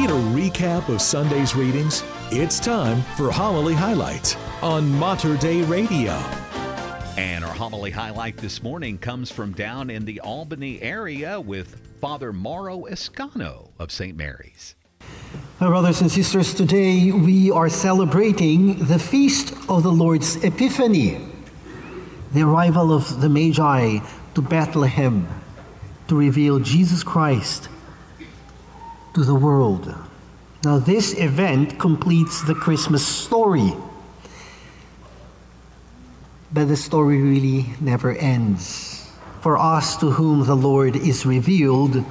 Need a recap of Sunday's readings? It's time for Homily Highlights on Mater Dei Radio. And our homily highlight this morning comes from down in the Albany area with Father Mauro Escano of St. Mary's. My brothers and sisters, today we are celebrating the feast of the Lord's Epiphany, the arrival of the Magi to Bethlehem to reveal Jesus Christ to the world. Now, this event completes the Christmas story. But the story really never ends. For us to whom the Lord is revealed,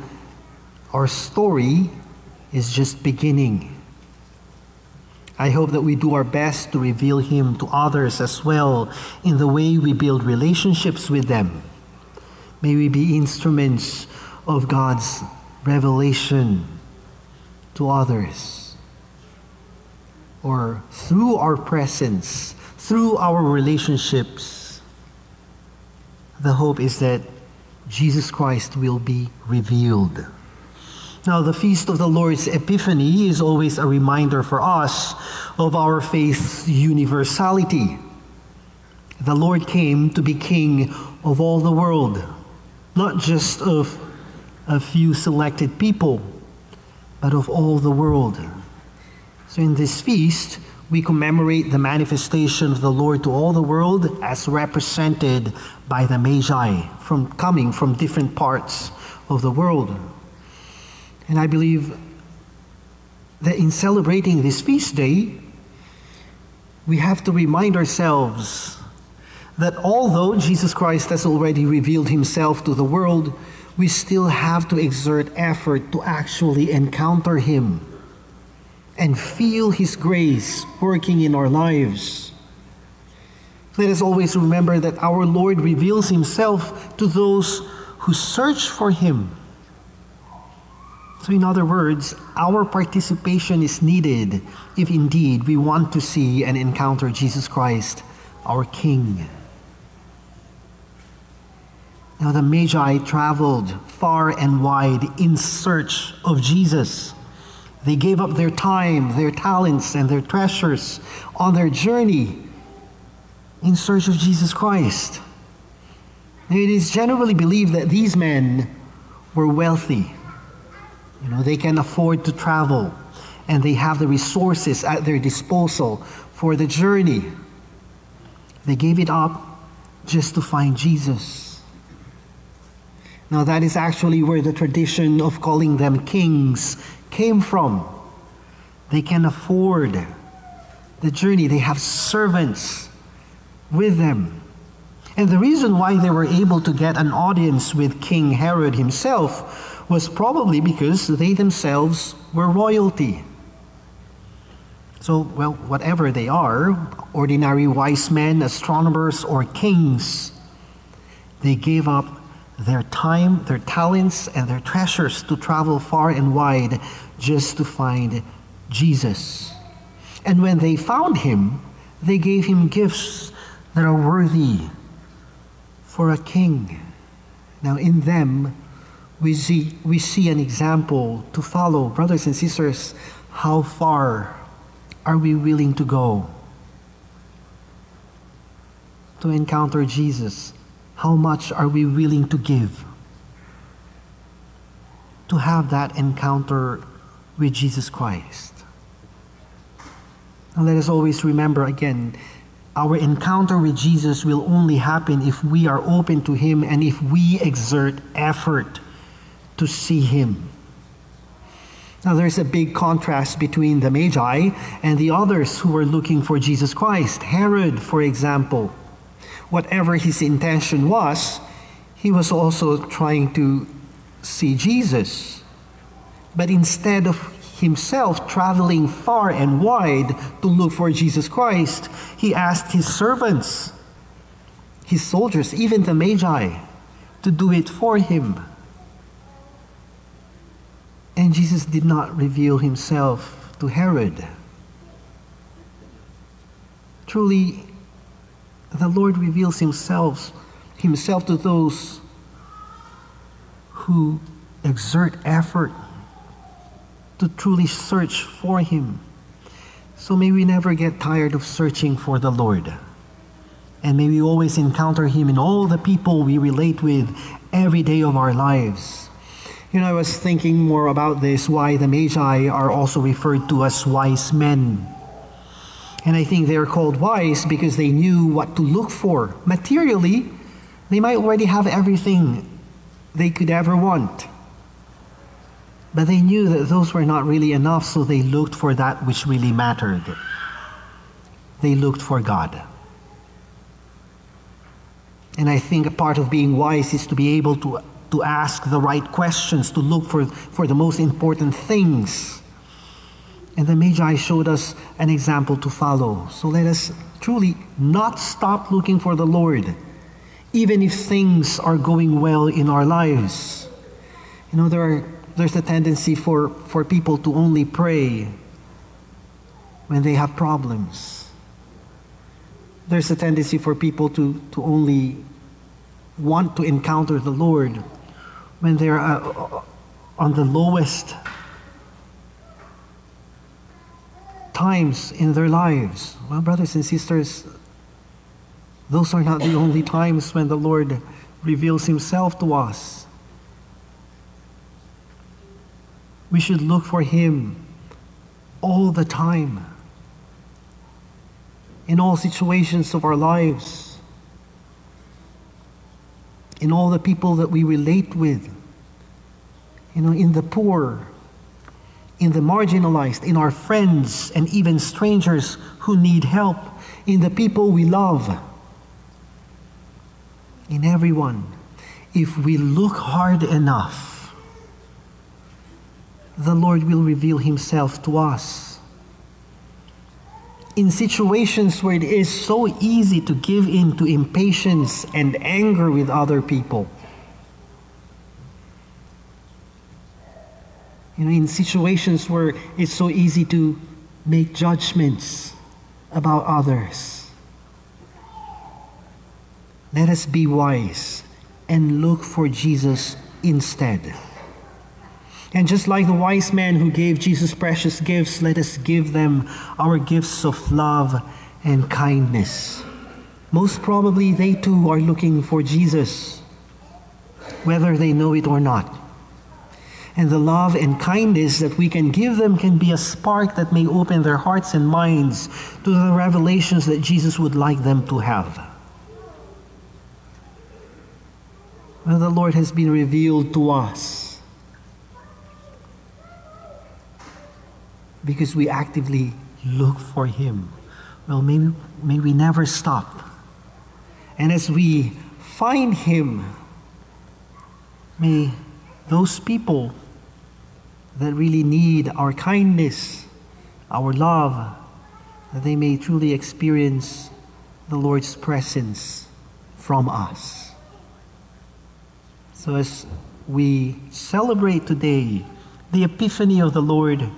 our story is just beginning. I hope that we do our best to reveal Him to others as well in the way we build relationships with them. May we be instruments of God's revelation to others. Or through our presence, through our relationships, the hope is that Jesus Christ will be revealed. Now, the feast of the Lord's Epiphany is always a reminder for us of our faith's universality. The Lord came to be King of all the world, not just of a few selected people, but of all the world. So, in this feast, we commemorate the manifestation of the Lord to all the world as represented by the Magi from coming from different parts of the world. And I believe that in celebrating this feast day, we have to remind ourselves that although Jesus Christ has already revealed himself to the world, we still have to exert effort to actually encounter him and feel his grace working in our lives. Let us always remember that our Lord reveals himself to those who search for him so, in other words, our participation is needed if indeed we want to see and encounter Jesus Christ, our King. Now, the Magi traveled far and wide in search of Jesus. They gave up their time, their talents, and their treasures on their journey in search of Jesus Christ. It is generally believed that these men were wealthy you know, they can afford to travel and they have the resources at their disposal for the journey. They gave it up just to find Jesus. Now, that is actually where the tradition of calling them kings came from. They can afford the journey, they have servants with them. And the reason why they were able to get an audience with King Herod himself was probably because they themselves were royalty. So, well, whatever they are, ordinary wise men, astronomers, or kings, they gave up their time, their talents, and their treasures to travel far and wide just to find Jesus. And when they found him, they gave him gifts that are worthy for a king. Now, in them, we see, we see an example to follow. Brothers and sisters, how far are we willing to go to encounter Jesus? How much are we willing to give to have that encounter with Jesus Christ? And let us always remember again our encounter with Jesus will only happen if we are open to Him and if we exert effort to see him. Now, there's a big contrast between the Magi and the others who were looking for Jesus Christ. Herod, for example, whatever his intention was, he was also trying to see Jesus. But instead of himself traveling far and wide to look for Jesus Christ, he asked his servants, his soldiers, even the Magi, to do it for him. And Jesus did not reveal himself to Herod. Truly, the Lord reveals himself, himself to those who exert effort to truly search for Him. So may we never get tired of searching for the Lord. And may we always encounter Him in all the people we relate with every day of our lives. You know, I was thinking more about this why the Magi are also referred to as wise men. And I think they are called wise because they knew what to look for. Materially, they might already have everything they could ever want. But they knew that those were not really enough, so they looked for that which really mattered. They looked for God. And I think a part of being wise is to be able to, to ask the right questions, to look for, for the most important things. And the Magi showed us an example to follow. So let us truly not stop looking for the Lord, even if things are going well in our lives. You know, there are there's a tendency for, for people to only pray when they have problems. There's a tendency for people to, to only want to encounter the Lord when they're uh, on the lowest times in their lives. Well, brothers and sisters, those are not the only times when the Lord reveals Himself to us. We should look for Him all the time, in all situations of our lives, in all the people that we relate with, you know, in the poor, in the marginalized, in our friends, and even strangers who need help, in the people we love, in everyone. If we look hard enough, the Lord will reveal Himself to us. In situations where it is so easy to give in to impatience and anger with other people, you know, in situations where it's so easy to make judgments about others, let us be wise and look for Jesus instead. And just like the wise man who gave Jesus precious gifts, let us give them our gifts of love and kindness. Most probably, they too are looking for Jesus, whether they know it or not. And the love and kindness that we can give them can be a spark that may open their hearts and minds to the revelations that Jesus would like them to have. Well, the Lord has been revealed to us because we actively look for Him. Well, may, may we never stop. And as we find Him, may those people that really need our kindness, our love, that they may truly experience the Lord's presence from us. So, as we celebrate today the Epiphany of the Lord,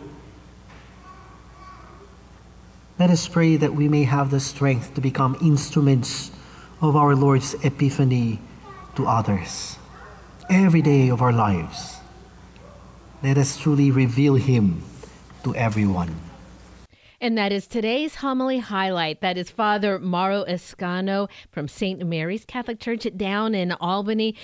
let us pray that we may have the strength to become instruments of our Lord's epiphany to others every day of our lives. Let us truly reveal Him to everyone. And that is today's homily highlight. That is Father Mauro Escano from St. Mary's Catholic Church down in Albany.